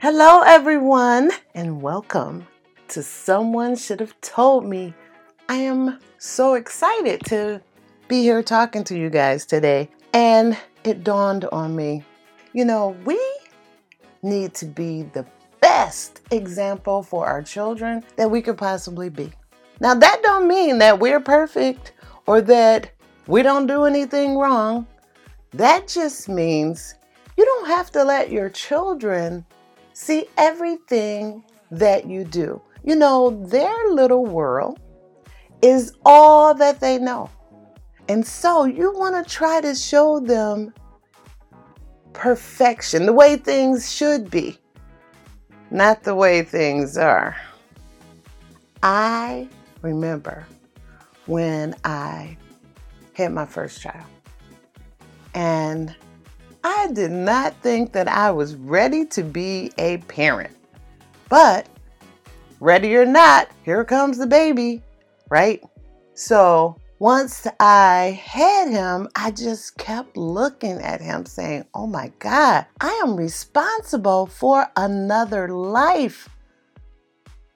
Hello, everyone, and welcome to Someone Should Have Told Me. I am so excited to be here talking to you guys today, and it dawned on me you know, we need to be the best example for our children that we could possibly be. Now, that don't mean that we're perfect or that we don't do anything wrong. That just means you don't have to let your children see everything that you do. You know, their little world is all that they know. And so you want to try to show them perfection, the way things should be, not the way things are. I remember when I had my first child. And I did not think that I was ready to be a parent. But ready or not, here comes the baby, right? So once I had him, I just kept looking at him saying, Oh my God, I am responsible for another life.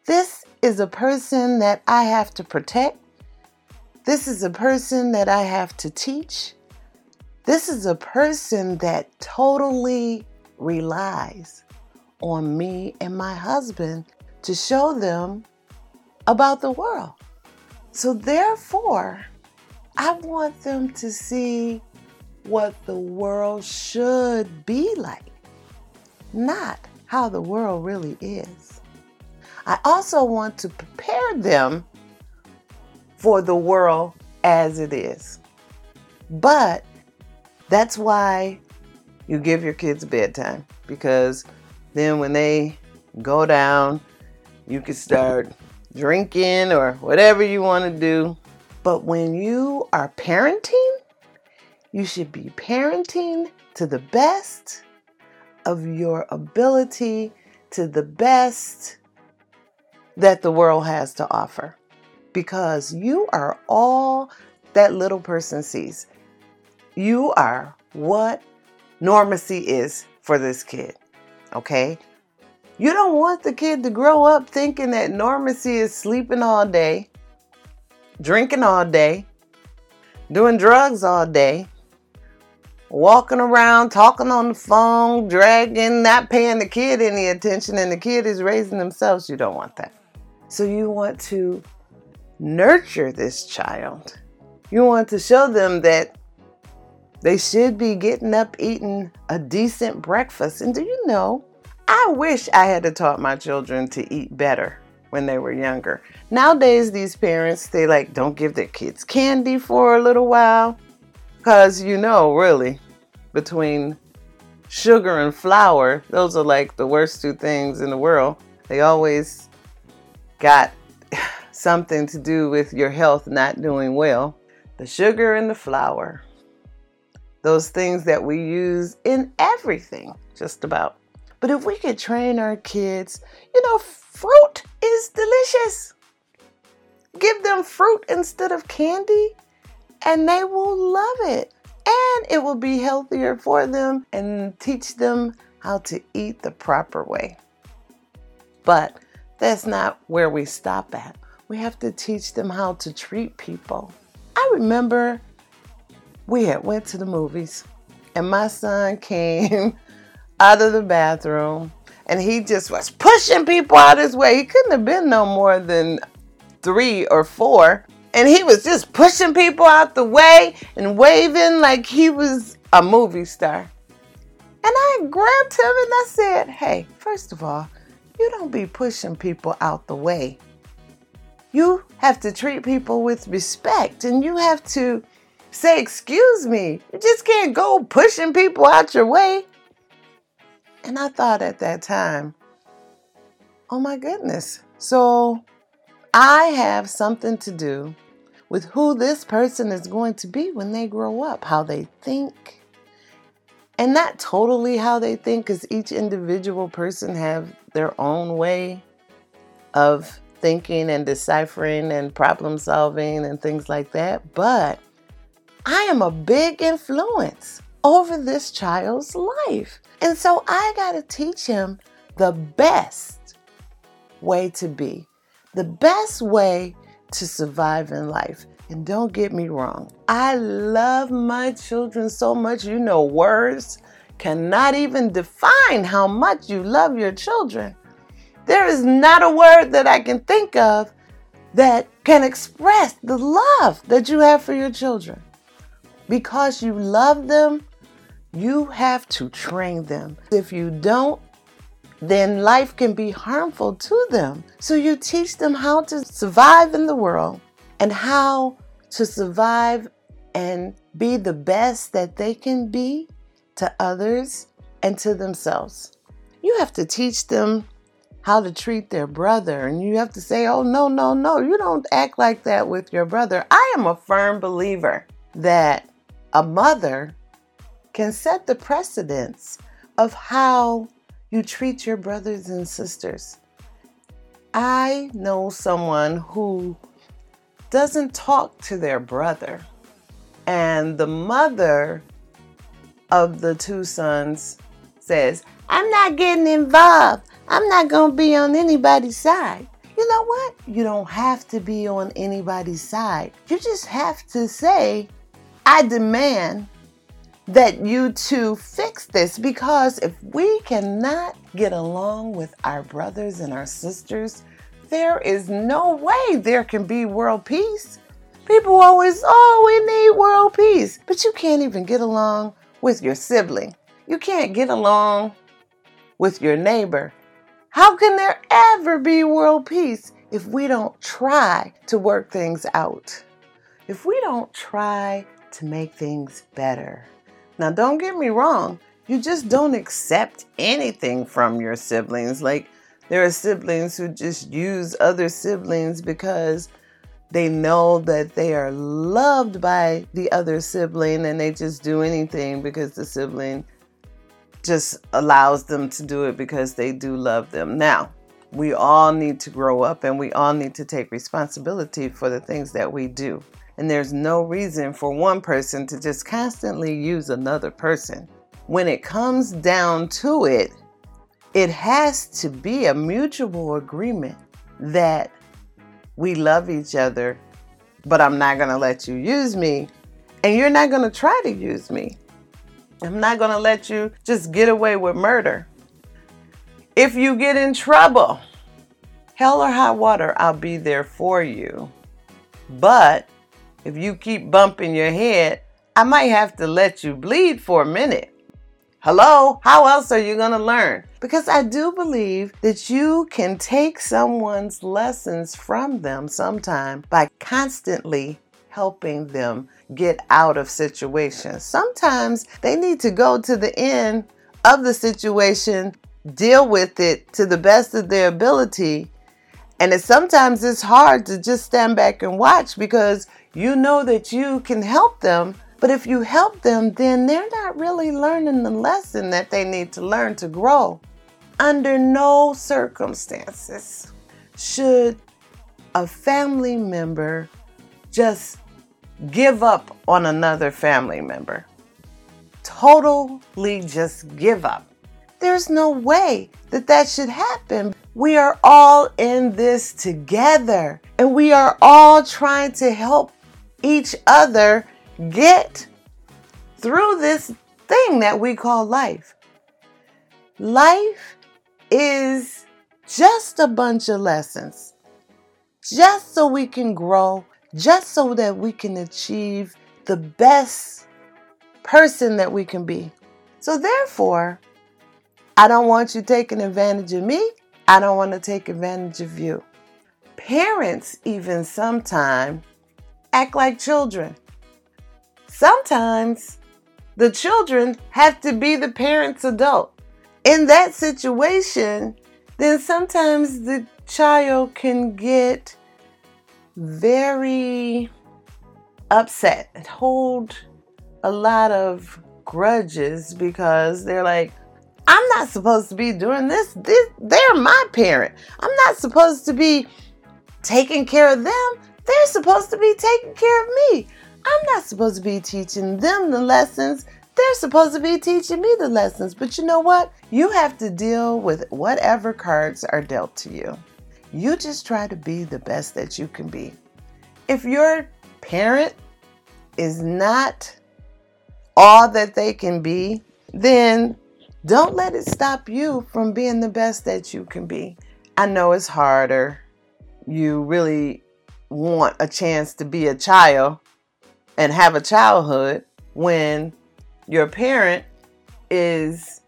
This is a person that I have to protect. This is a person that I have to teach. This is a person that totally relies on me and my husband to show them about the world. So, therefore, I want them to see what the world should be like, not how the world really is. I also want to prepare them for the world as it is. But that's why you give your kids bedtime because then when they go down, you can start drinking or whatever you want to do but when you are parenting, you should be parenting to the best of your ability, to the best that the world has to offer. Because you are all that little person sees. You are what normacy is for this kid. Okay? You don't want the kid to grow up thinking that normacy is sleeping all day, drinking all day, doing drugs all day, walking around, talking on the phone, dragging, not paying the kid any attention, and the kid is raising themselves. You don't want that. So you want to nurture this child. You want to show them that they should be getting up eating a decent breakfast. And do you know, I wish I had to taught my children to eat better when they were younger. Nowadays, these parents, they like don't give their kids candy for a little while. Because you know, really, between sugar and flour, those are like the worst two things in the world. They always got something to do with your health not doing well. The sugar and the flour. Those things that we use in everything, just about. But if we could train our kids, you know, fruit is delicious. Give them fruit instead of candy, and they will love it. And it will be healthier for them and teach them how to eat the proper way. But that's not where we stop at. We have to teach them how to treat people. I remember we had went to the movies and my son came out of the bathroom and he just was pushing people out his way. He couldn't have been no more than three or four. And he was just pushing people out the way and waving like he was a movie star. And I grabbed him and I said, Hey, first of all, you don't be pushing people out the way. You have to treat people with respect and you have to say, Excuse me. You just can't go pushing people out your way. And I thought at that time, oh my goodness. So I have something to do with who this person is going to be when they grow up, how they think. And not totally how they think, because each individual person have their own way of thinking and deciphering and problem solving and things like that. But I am a big influence over this child's life. And so I got to teach him the best way to be, the best way to survive in life. And don't get me wrong, I love my children so much. You know, words cannot even define how much you love your children. There is not a word that I can think of that can express the love that you have for your children. Because you love them, you have to train them. If you don't, then life can be harmful to them. So you teach them how to survive in the world and how to survive and be the best that they can be to others and to themselves. You have to teach them how to treat their brother, and you have to say, Oh, no, no, no, you don't act like that with your brother. I am a firm believer that a mother can set the precedence of how you treat your brothers and sisters. I know someone who doesn't talk to their brother, and the mother of the two sons says, I'm not getting involved. I'm not going to be on anybody's side. You know what? You don't have to be on anybody's side. You just have to say, I demand that you two fix this because if we cannot get along with our brothers and our sisters, there is no way there can be world peace. People always, oh, we need world peace. But you can't even get along with your sibling. You can't get along with your neighbor. How can there ever be world peace if we don't try to work things out? If we don't try to make things better? Now, don't get me wrong, you just don't accept anything from your siblings. Like, there are siblings who just use other siblings because they know that they are loved by the other sibling and they just do anything because the sibling just allows them to do it because they do love them. Now, we all need to grow up and we all need to take responsibility for the things that we do. And there's no reason for one person to just constantly use another person. When it comes down to it, it has to be a mutual agreement that we love each other, but I'm not going to let you use me, and you're not going to try to use me. I'm not going to let you just get away with murder. If you get in trouble, hell or high water, I'll be there for you. But if you keep bumping your head, I might have to let you bleed for a minute. Hello? How else are you going to learn? Because I do believe that you can take someone's lessons from them sometime by constantly helping them get out of situations. Sometimes they need to go to the end of the situation, deal with it to the best of their ability. And sometimes it's hard to just stand back and watch because you know that you can help them but if you help them, then they're not really learning the lesson that they need to learn to grow. Under no circumstances should a family member just give up on another family member. Totally just give up. There's no way that that should happen. We are all in this together and we are all trying to help each other get through this thing that we call life. Life is just a bunch of lessons, just so we can grow, just so that we can achieve the best person that we can be. So, therefore, I don't want you taking advantage of me. I don't want to take advantage of you. Parents, even sometimes, act like children. Sometimes the children have to be the parent's adult. In that situation, then sometimes the child can get very upset and hold a lot of grudges because they're like, I'm not supposed to be doing this. this. They're my parent. I'm not supposed to be taking care of them. They're supposed to be taking care of me. I'm not supposed to be teaching them the lessons They're supposed to be teaching me the lessons, but you know what? You have to deal with whatever cards are dealt to you. You just try to be the best that you can be. If your parent is not all that they can be, then don't let it stop you from being the best that you can be. I know it's harder. You really want a chance to be a child and have a childhood when your parent is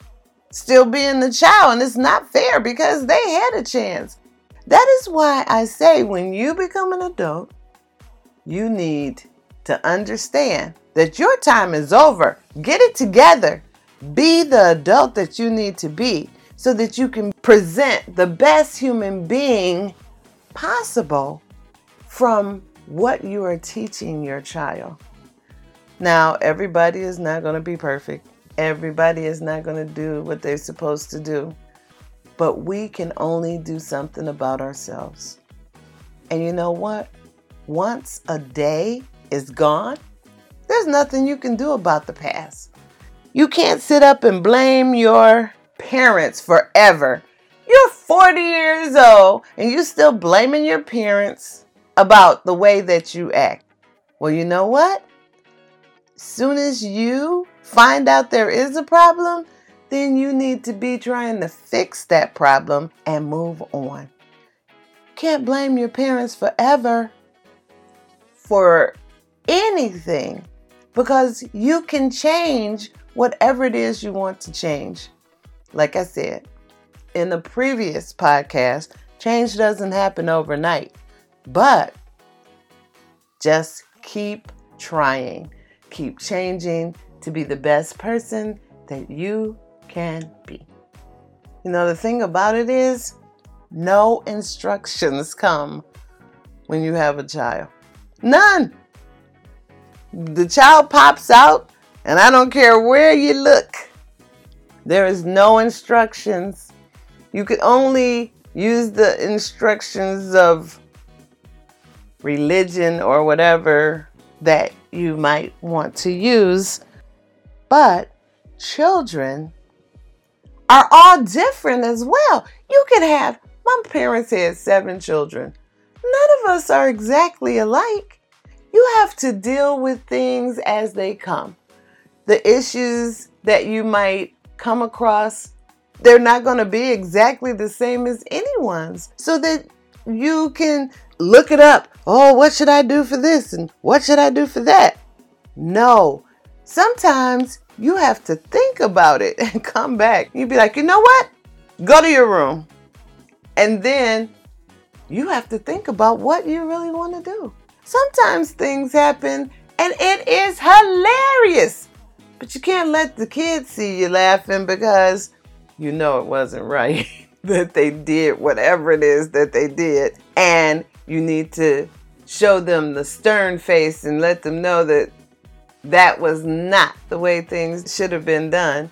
still being the child and it's not fair because they had a chance. That is why I say when you become an adult, you need to understand that your time is over. Get it together. Be the adult that you need to be so that you can present the best human being possible from what you are teaching your child. Now, everybody is not going to be perfect. Everybody is not going to do what they're supposed to do. But we can only do something about ourselves. And you know what? Once a day is gone, there's nothing you can do about the past. You can't sit up and blame your parents forever. You're 40 years old and you're still blaming your parents about the way that you act. Well, you know what? As soon as you find out there is a problem, then you need to be trying to fix that problem and move on. Can't blame your parents forever for anything because you can change whatever it is you want to change. Like I said in the previous podcast, change doesn't happen overnight, but just keep trying keep changing to be the best person that you can be. You know, the thing about it is, no instructions come when you have a child. None. The child pops out, and I don't care where you look, there is no instructions. You can only use the instructions of religion or whatever that you might want to use. But children are all different as well. You could have, my parents had seven children. None of us are exactly alike. You have to deal with things as they come. The issues that you might come across, they're not going to be exactly the same as anyone's. So that you can look it up. Oh, what should I do for this? And what should I do for that? No. Sometimes you have to think about it and come back. You'd be like, you know what? Go to your room. And then you have to think about what you really want to do. Sometimes things happen and it is hilarious. But you can't let the kids see you laughing because you know it wasn't right that they did whatever it is that they did. And you need to show them the stern face and let them know that that was not the way things should have been done.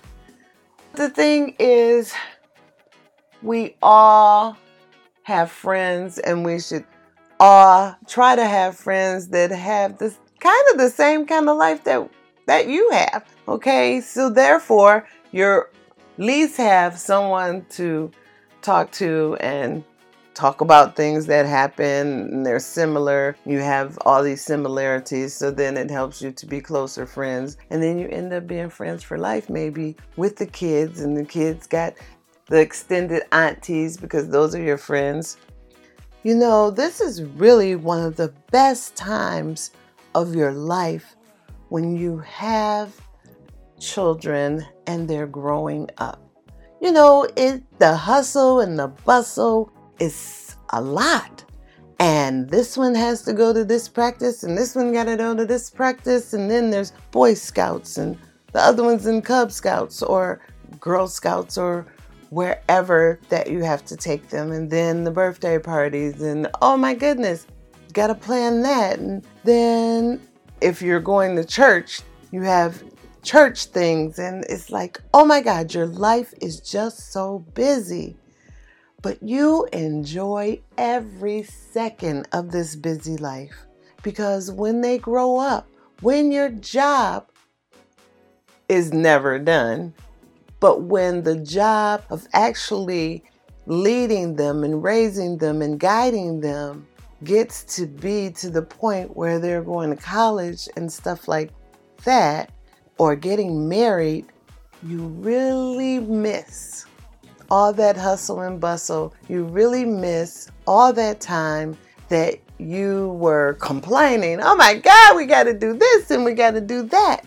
The thing is, we all have friends, and we should all try to have friends that have this kind of the same kind of life that that you have. Okay, so therefore, you at least have someone to talk to and talk about things that happen and they're similar. You have all these similarities, so then it helps you to be closer friends. And then you end up being friends for life, maybe with the kids, and the kids got the extended aunties because those are your friends. You know, this is really one of the best times of your life when you have children and they're growing up. You know, it the hustle and the bustle is a lot. And this one has to go to this practice, and this one got to go to this practice, and then there's Boy Scouts, and the other one's in Cub Scouts or Girl Scouts or wherever that you have to take them, and then the birthday parties, and oh my goodness, got to plan that. And then if you're going to church, you have church things, and it's like, oh my God, your life is just so busy but you enjoy every second of this busy life because when they grow up, when your job is never done. But when the job of actually leading them and raising them and guiding them gets to be to the point where they're going to college and stuff like that, or getting married, you really miss all that hustle and bustle. You really miss all that time that you were complaining, oh my God, we got to do this and we got to do that.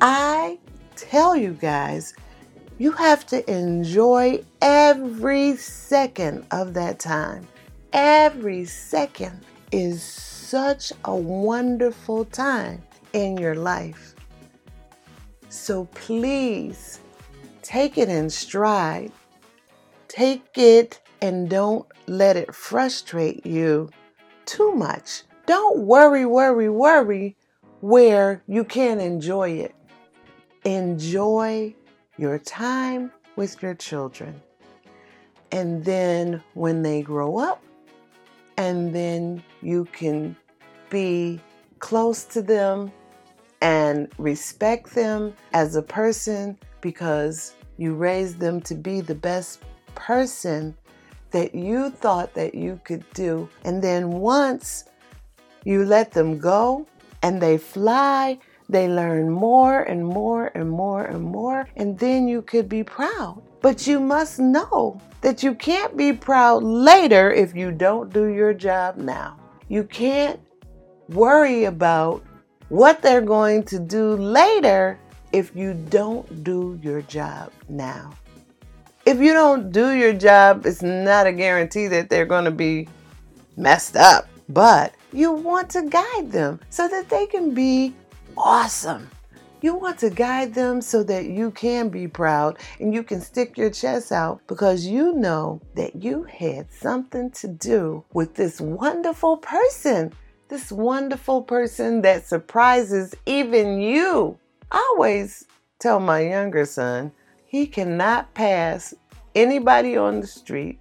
I tell you guys, you have to enjoy every second of that time. Every second is such a wonderful time in your life. So please take it in stride. Take it and don't let it frustrate you too much. Don't worry, worry, worry where you can't enjoy it. Enjoy your time with your children. And then when they grow up, and then you can be close to them and respect them as a person because you raised them to be the best person that you thought that you could do. And then once you let them go and they fly, they learn more and more and more and more, and then you could be proud. But you must know that you can't be proud later if you don't do your job now. You can't worry about what they're going to do later if you don't do your job now if you don't do your job, it's not a guarantee that they're going to be messed up. But you want to guide them so that they can be awesome. You want to guide them so that you can be proud and you can stick your chest out because you know that you had something to do with this wonderful person. This wonderful person that surprises even you. I always tell my younger son, he cannot pass anybody on the street,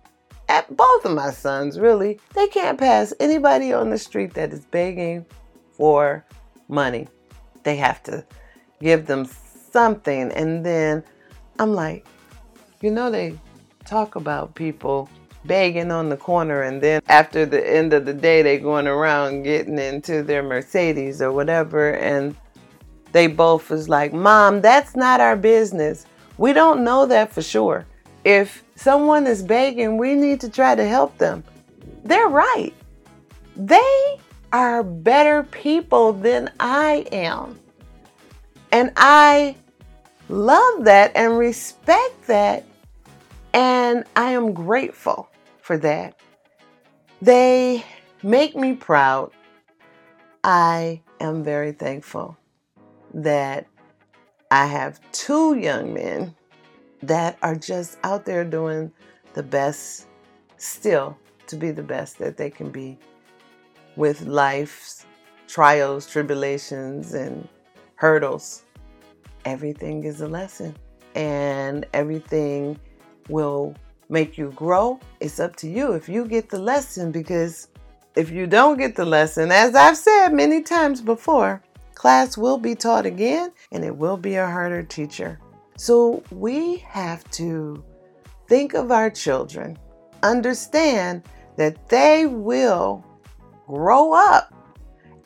at both of my sons really, they can't pass anybody on the street that is begging for money. They have to give them something. And then I'm like, you know, they talk about people begging on the corner and then after the end of the day they going around getting into their Mercedes or whatever and they both was like, "Mom, that's not our business. We don't know that for sure. If someone is begging, we need to try to help them. They're right. They are better people than I am. And I love that and respect that. And I am grateful for that. They make me proud. I am very thankful that I have two young men that are just out there doing the best still to be the best that they can be with life's trials, tribulations, and hurdles. Everything is a lesson, and everything will make you grow. It's up to you if you get the lesson, because if you don't get the lesson, as I've said many times before, class will be taught again and it will be a harder teacher. So we have to think of our children, understand that they will grow up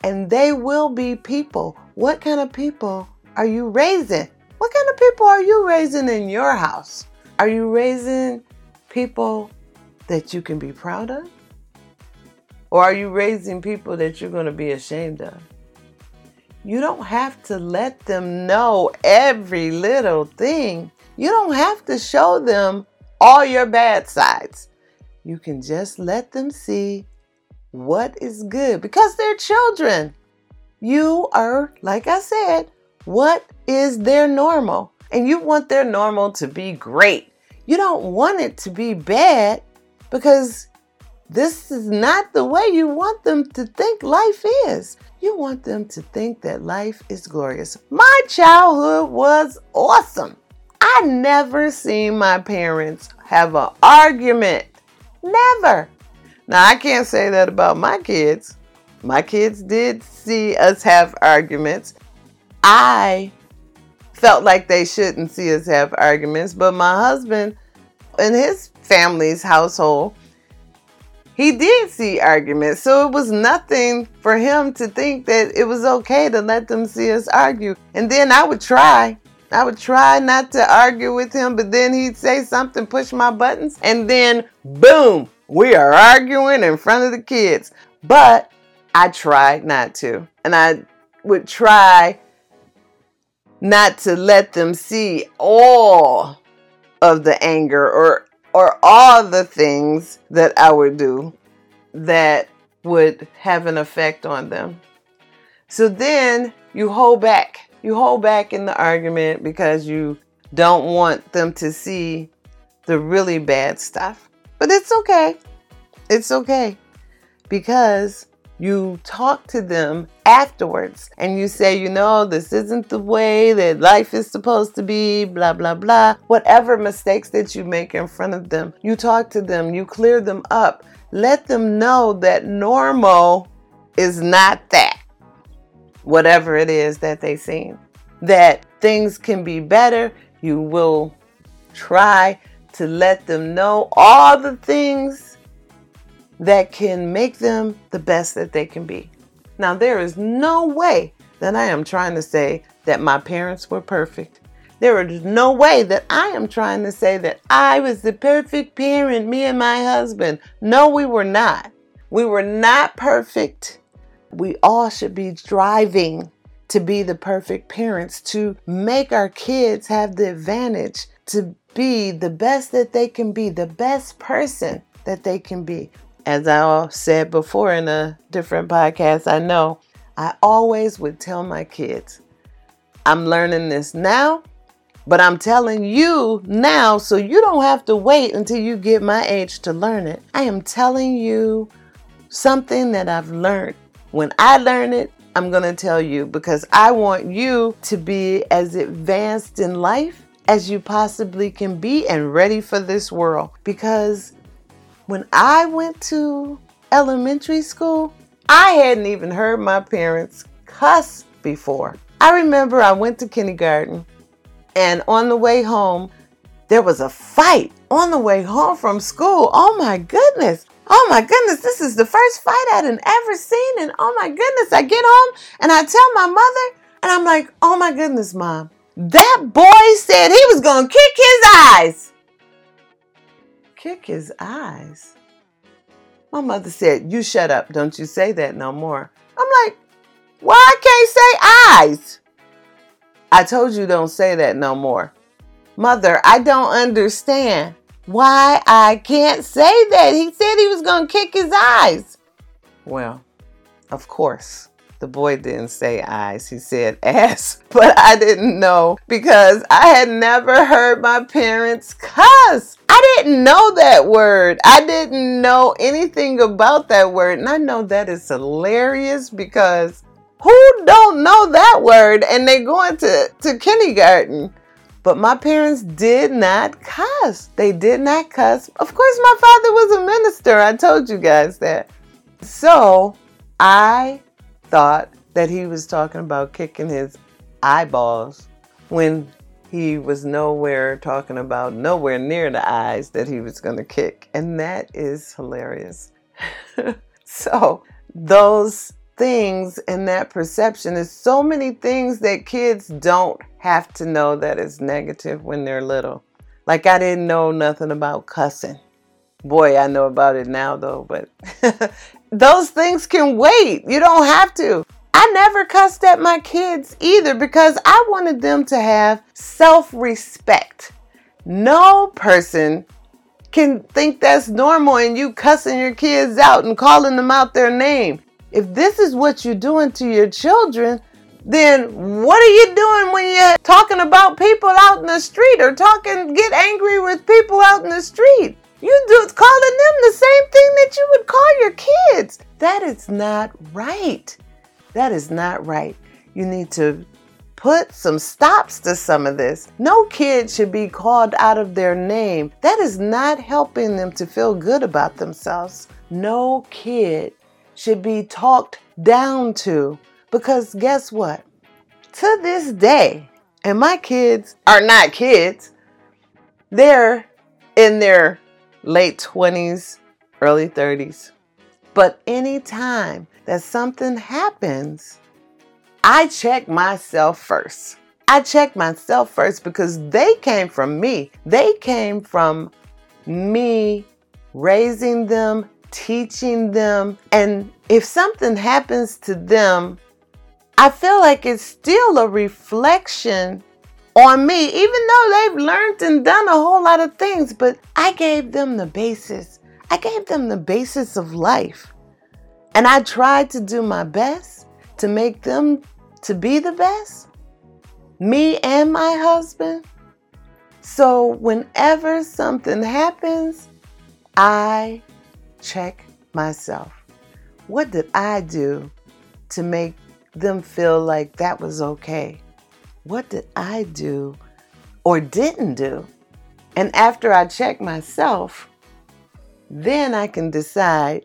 and they will be people. What kind of people are you raising? What kind of people are you raising in your house? Are you raising people that you can be proud of? Or are you raising people that you're going to be ashamed of? You don't have to let them know every little thing. You don't have to show them all your bad sides. You can just let them see what is good because they're children. You are, like I said, what is their normal? And you want their normal to be great. You don't want it to be bad because this is not the way you want them to think life is. You want them to think that life is glorious. My childhood was awesome. I never seen my parents have an argument. Never. Now, I can't say that about my kids. My kids did see us have arguments. I felt like they shouldn't see us have arguments, but my husband in his family's household, he did see arguments. So it was nothing for him to think that it was okay to let them see us argue. And then I would try. I would try not to argue with him, but then he'd say something, push my buttons, and then boom, we are arguing in front of the kids. But I tried not to. And I would try not to let them see all of the anger or or all the things that I would do that would have an effect on them. So then you hold back. You hold back in the argument because you don't want them to see the really bad stuff. But it's okay. It's okay because you talk to them afterwards and you say, you know, this isn't the way that life is supposed to be, blah, blah, blah. Whatever mistakes that you make in front of them, you talk to them, you clear them up. Let them know that normal is not that, whatever it is that they see. That things can be better. You will try to let them know all the things that can make them the best that they can be. Now, there is no way that I am trying to say that my parents were perfect. There is no way that I am trying to say that I was the perfect parent, me and my husband. No, we were not. We were not perfect. We all should be striving to be the perfect parents, to make our kids have the advantage to be the best that they can be, the best person that they can be as I said before in a different podcast, I know I always would tell my kids, I'm learning this now, but I'm telling you now so you don't have to wait until you get my age to learn it. I am telling you something that I've learned. When I learn it, I'm going to tell you because I want you to be as advanced in life as you possibly can be and ready for this world because when I went to elementary school, I hadn't even heard my parents cuss before. I remember I went to kindergarten and on the way home, there was a fight on the way home from school. Oh my goodness. Oh my goodness, this is the first fight I'd ever seen. And oh my goodness, I get home and I tell my mother, and I'm like, oh my goodness, mom, that boy said he was going to kick his eyes kick his eyes. My mother said, You shut up. Don't you say that no more. I'm like, Why I can't say eyes? I told you don't say that no more. Mother, I don't understand why I can't say that. He said he was going to kick his eyes. Well, of course. The boy didn't say eyes, he said ass, but I didn't know because I had never heard my parents cuss. I didn't know that word. I didn't know anything about that word. And I know that is hilarious because who don't know that word and they're going to, to kindergarten? But my parents did not cuss. They did not cuss. Of course, my father was a minister. I told you guys that. So I thought that he was talking about kicking his eyeballs when he was nowhere talking about nowhere near the eyes that he was going to kick. And that is hilarious. so, those things and that perception is so many things that kids don't have to know that is negative when they're little. Like, I didn't know nothing about cussing. Boy, I know about it now though, but those things can wait. You don't have to. I never cussed at my kids either because I wanted them to have self respect. No person can think that's normal and you cussing your kids out and calling them out their name. If this is what you're doing to your children, then what are you doing when you're talking about people out in the street or talking, get angry with people out in the street? You do calling them the same thing that you would call your kids. That is not right. That is not right. You need to put some stops to some of this. No kid should be called out of their name. That is not helping them to feel good about themselves. No kid should be talked down to because guess what? To this day, And my kids are not kids. They're in their late 20s, early 30s. But anytime that something happens, I check myself first. I check myself first because they came from me. They came from me raising them, teaching them. And if something happens to them, I feel like it's still a reflection on me, even though they've learned and done a whole lot of things. But I gave them the basis. I gave them the basis of life. And I tried to do my best to make them to be the best, me and my husband. So whenever something happens, I check myself. What did I do to make them feel like that was okay? What did I do or didn't do? And after I check myself, then I can decide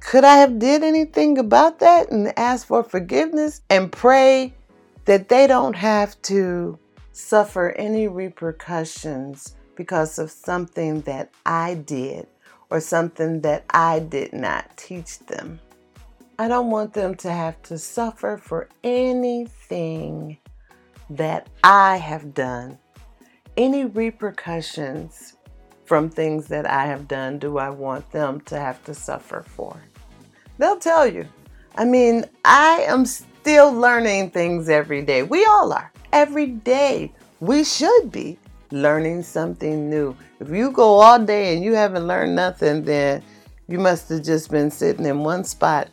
could I have did anything about that and ask for forgiveness and pray that they don't have to suffer any repercussions because of something that I did or something that I did not teach them. I don't want them to have to suffer for anything that I have done. Any repercussions from things that I have done do I want them to have to suffer for? They'll tell you. I mean, I am still learning things every day. We all are. Every day, we should be learning something new. If you go all day and you haven't learned nothing, then you must have just been sitting in one spot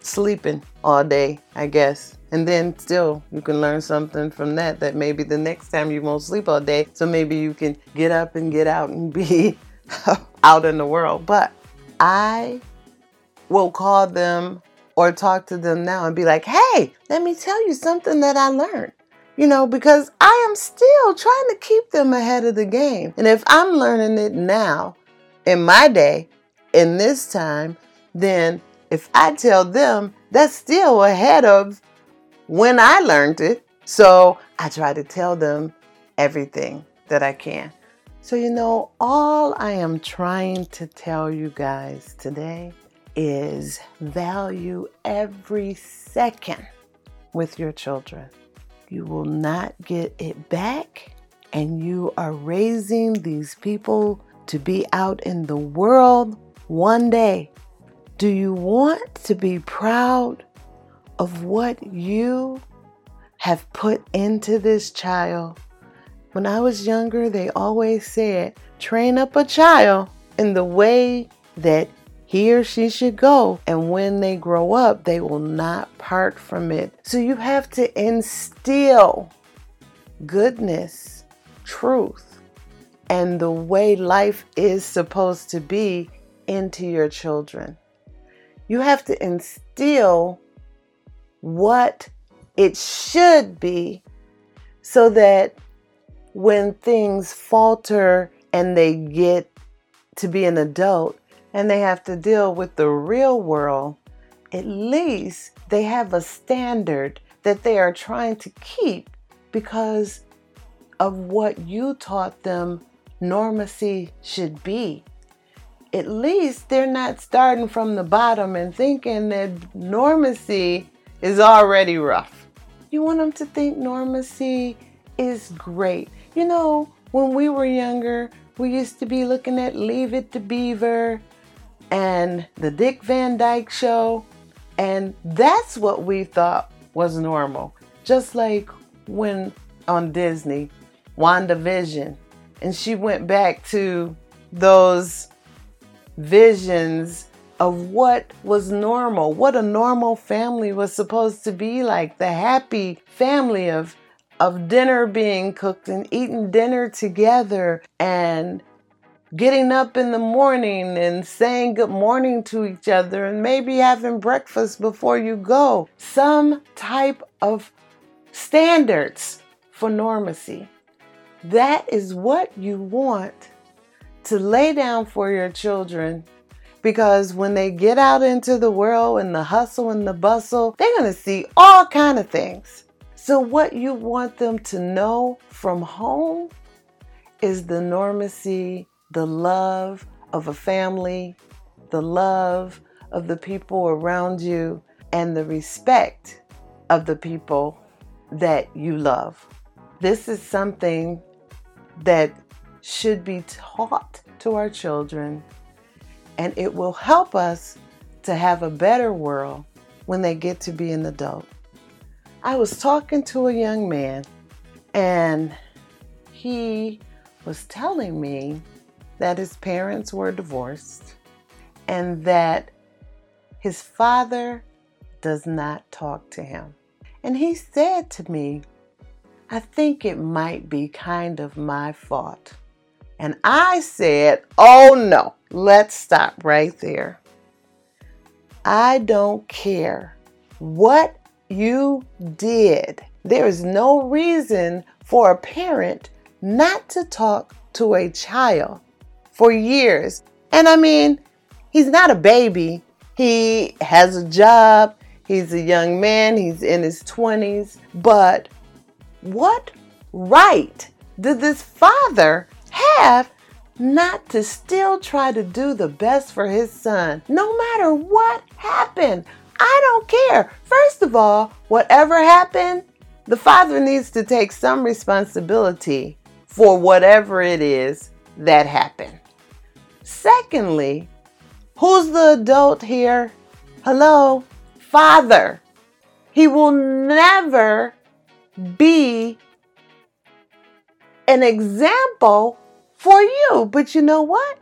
sleeping all day, I guess. And then still, you can learn something from that that maybe the next time you won't sleep all day. So maybe you can get up and get out and be out in the world. But I will call them or talk to them now and be like, hey, let me tell you something that I learned. You know, because I am still trying to keep them ahead of the game. And if I'm learning it now, in my day, in this time, then if I tell them, that's still ahead of when I learned it. So I try to tell them everything that I can. So, you know, all I am trying to tell you guys today is value every second with your children. You will not get it back, and you are raising these people to be out in the world one day. Do you want to be proud of what you have put into this child? When I was younger, they always said, train up a child in the way that he or she should go. And when they grow up, they will not part from it. So you have to instill goodness, truth, and the way life is supposed to be into your children. You have to instill what it should be so that when things falter and they get to be an adult, and they have to deal with the real world, at least they have a standard that they are trying to keep because of what you taught them normacy should be. At least they're not starting from the bottom and thinking that normacy is already rough. You want them to think normacy is great. You know, when we were younger, we used to be looking at Leave It to Beaver and the Dick Van Dyke Show. And that's what we thought was normal. Just like when on Disney, WandaVision, and she went back to those visions of what was normal, what a normal family was supposed to be like, the happy family of of dinner being cooked and eating dinner together and getting up in the morning and saying good morning to each other and maybe having breakfast before you go. Some type of standards for normacy. That is what you want to lay down for your children because when they get out into the world and the hustle and the bustle, they're going to see all kind of things. So, what you want them to know from home is the normacy, the love of a family, the love of the people around you, and the respect of the people that you love. This is something that should be taught to our children, and it will help us to have a better world when they get to be an adult. I was talking to a young man, and he was telling me that his parents were divorced and that his father does not talk to him. And he said to me, I think it might be kind of my fault. And I said, Oh no, let's stop right there. I don't care what you did. There is no reason for a parent not to talk to a child for years. And I mean, he's not a baby. He has a job. He's a young man. He's in his 20s. But what right did this father have not to still try to do the best for his son, no matter what happened? I don't care. First of all, whatever happened, the father needs to take some responsibility for whatever it is that happened. Secondly, who's the adult here? Hello? Father. He will never be an example for you. But you know what?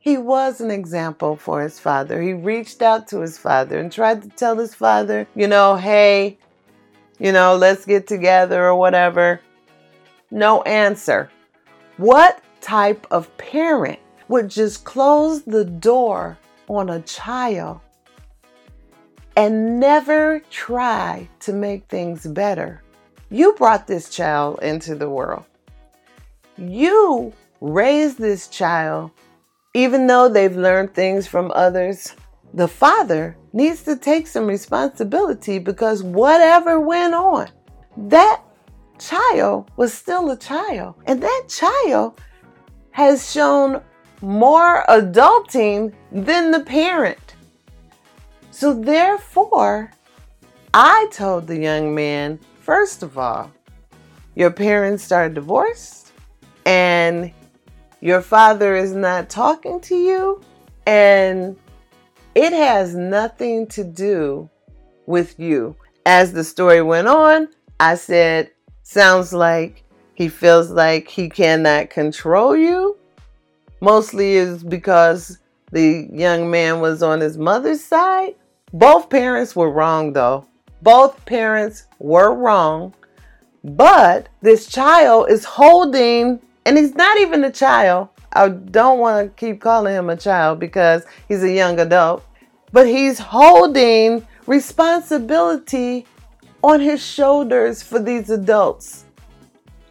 He was an example for his father. He reached out to his father and tried to tell his father, you know, hey, you know, let's get together or whatever. No answer. What type of parent would just close the door on a child and never try to make things better? You brought this child into the world. You raised this child, even though they've learned things from others. The father needs to take some responsibility because whatever went on, that child was still a child. And that child has shown more adulting than the parent. So, therefore, I told the young man, first of all, your parents are divorced and your father is not talking to you, and it has nothing to do with you. As the story went on, I said, Sounds like he feels like he cannot control you. Mostly is because the young man was on his mother's side. Both parents were wrong, though. Both parents were wrong. But this child is holding, and he's not even a child. I don't want to keep calling him a child because he's a young adult. But he's holding responsibility on his shoulders for these adults.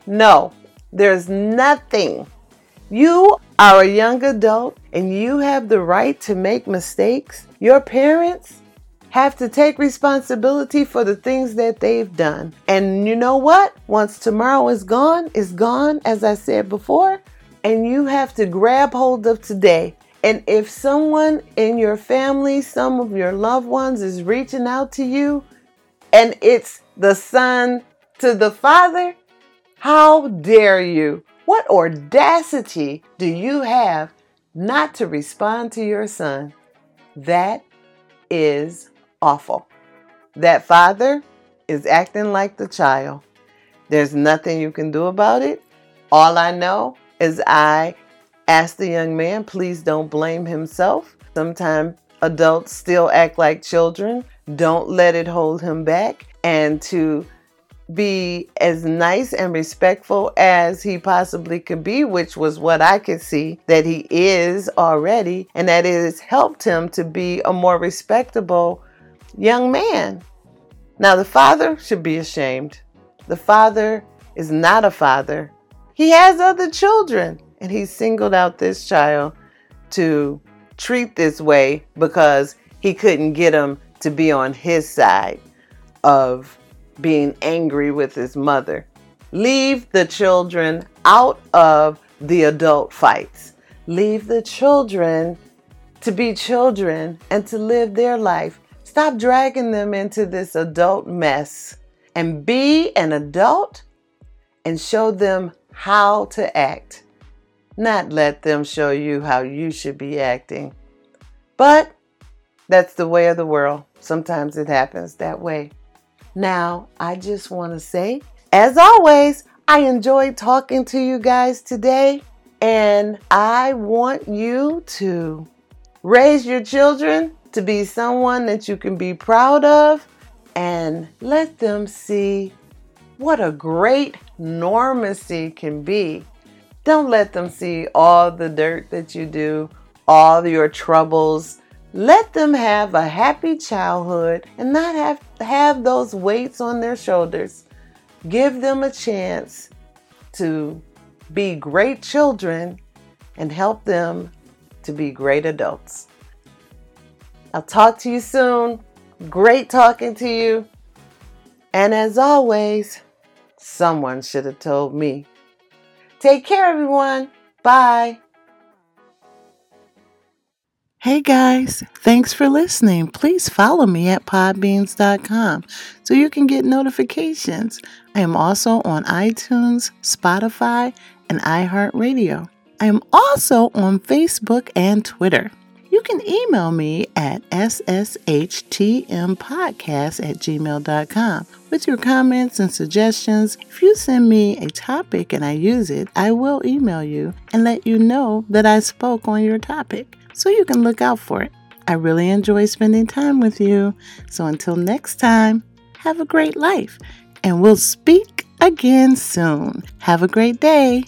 No, there's nothing. You are a young adult and you have the right to make mistakes. Your parents have to take responsibility for the things that they've done. And you know what? Once tomorrow is gone, it's gone, as I said before, and you have to grab hold of today. And if someone in your family, some of your loved ones is reaching out to you, and it's the son to the father, how dare you? What audacity do you have not to respond to your son? That is awful. That father is acting like the child. There's nothing you can do about it. All I know is I asked the young man, please don't blame himself. Sometimes adults still act like children. Don't let it hold him back. And to be as nice and respectful as he possibly could be, which was what I could see that he is already, and that it has helped him to be a more respectable young man. Now, the father should be ashamed. The father is not a father. He has other children, and he singled out this child to treat this way because he couldn't get him to be on his side of being angry with his mother. Leave the children out of the adult fights. Leave the children to be children and to live their life. Stop dragging them into this adult mess and be an adult and show them how to act, not let them show you how you should be acting. But that's the way of the world. Sometimes it happens that way. Now, I just want to say, as always, I enjoyed talking to you guys today, and I want you to raise your children to be someone that you can be proud of and let them see what a great normacy can be. Don't let them see all the dirt that you do, all your troubles. Let them have a happy childhood and not have have those weights on their shoulders. Give them a chance to be great children and help them to be great adults. I'll talk to you soon. Great talking to you. And as always, someone should have told me. Take care, everyone. Bye. Hey guys, thanks for listening. Please follow me at podbeans.com so you can get notifications. I am also on iTunes, Spotify, and iHeartRadio. I am also on Facebook and Twitter. Can email me at sshtmpodcast at gmail.com with your comments and suggestions. If you send me a topic and I use it, I will email you and let you know that I spoke on your topic so you can look out for it. I really enjoy spending time with you. So until next time, have a great life and we'll speak again soon. Have a great day.